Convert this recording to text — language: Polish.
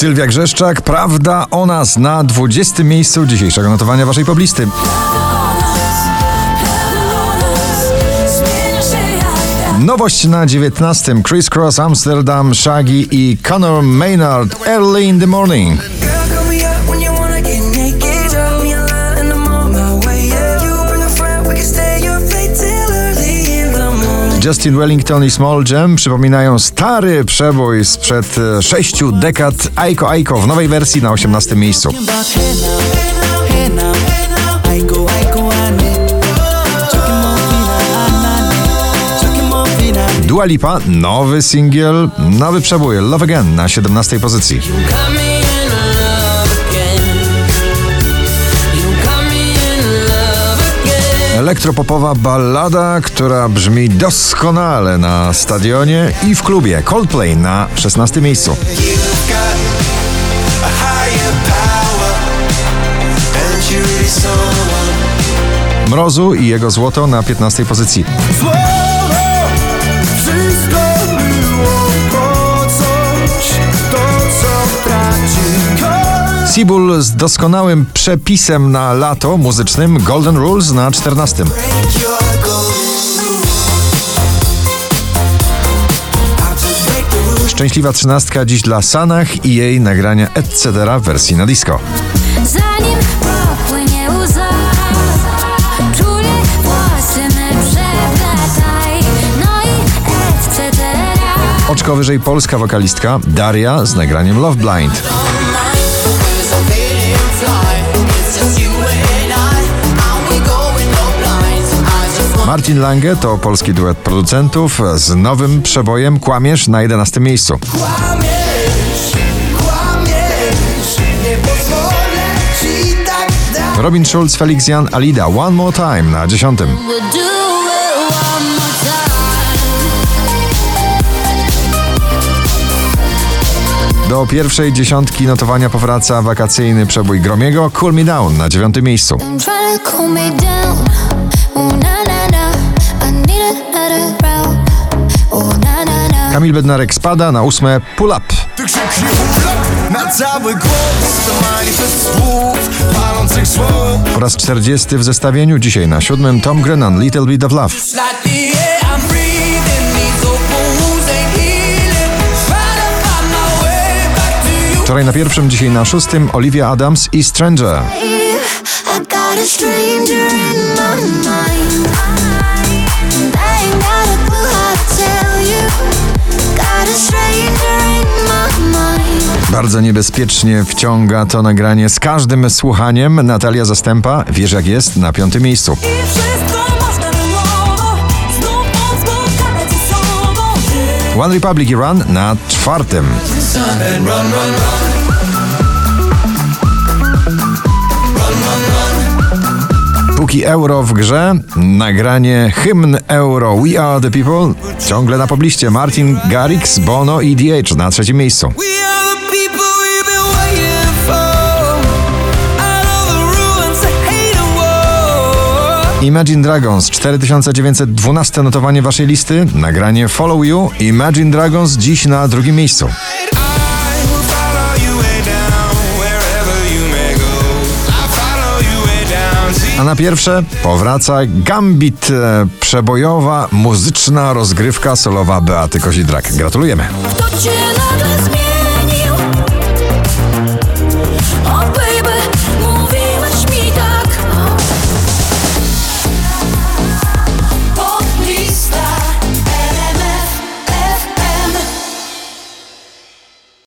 Sylwia Grzeszczak, prawda o nas na 20. miejscu dzisiejszego notowania waszej poblisty. Nowość na 19. Chris Cross Amsterdam, Shaggy i Conor Maynard Early in the Morning. Justin Wellington i Small Jam przypominają stary przebój sprzed e, sześciu dekad Aiko Aiko w nowej wersji na 18. miejscu. Dua Lipa, nowy singiel, nowy przebój Love Again na 17. pozycji. Elektropopowa ballada, która brzmi doskonale na stadionie i w klubie. Coldplay na 16. miejscu. Mrozu i jego złoto na 15. pozycji. Sibul z doskonałym przepisem na lato muzycznym Golden Rules na 14. Break your goals. I'll just break the rules. Szczęśliwa trzynastka dziś dla Sanach i jej nagrania etc. w wersji na disco. Zanim popłynie łza Czule włosy me przepłataj No i etc. Oczko wyżej polska wokalistka Daria z nagraniem Love Blind. Martin Lange to polski duet producentów z nowym przebojem Kłamiesz na 11 miejscu. Tak. Robin Schulz, Felix Jan, Alida One More Time na 10. We'll do pierwszej dziesiątki notowania powraca wakacyjny przebój Gromiego Cool Me Down na 9 miejscu. Kamil Bednarek spada na ósme Pull Up. Ty krzyknij na cały głos To manifest słów, palących słów Po raz 40 w zestawieniu, dzisiaj na siódmym Tom Grennan Little Bit of Love. You. Wczoraj na pierwszym, dzisiaj na szóstym Olivia Adams i Stranger. I Bardzo niebezpiecznie wciąga to nagranie z każdym słuchaniem. Natalia Zastępa, wiesz jak jest, na piątym miejscu. One Republic i Run na czwartym. Póki euro w grze, nagranie hymn euro We Are The People ciągle na pobliście. Martin Garrix, Bono i DH na trzecim miejscu. Imagine Dragons, 4912 notowanie waszej listy, nagranie Follow You. Imagine Dragons dziś na drugim miejscu. A na pierwsze powraca Gambit, e, przebojowa, muzyczna rozgrywka solowa Beaty Kozidrak. Gratulujemy.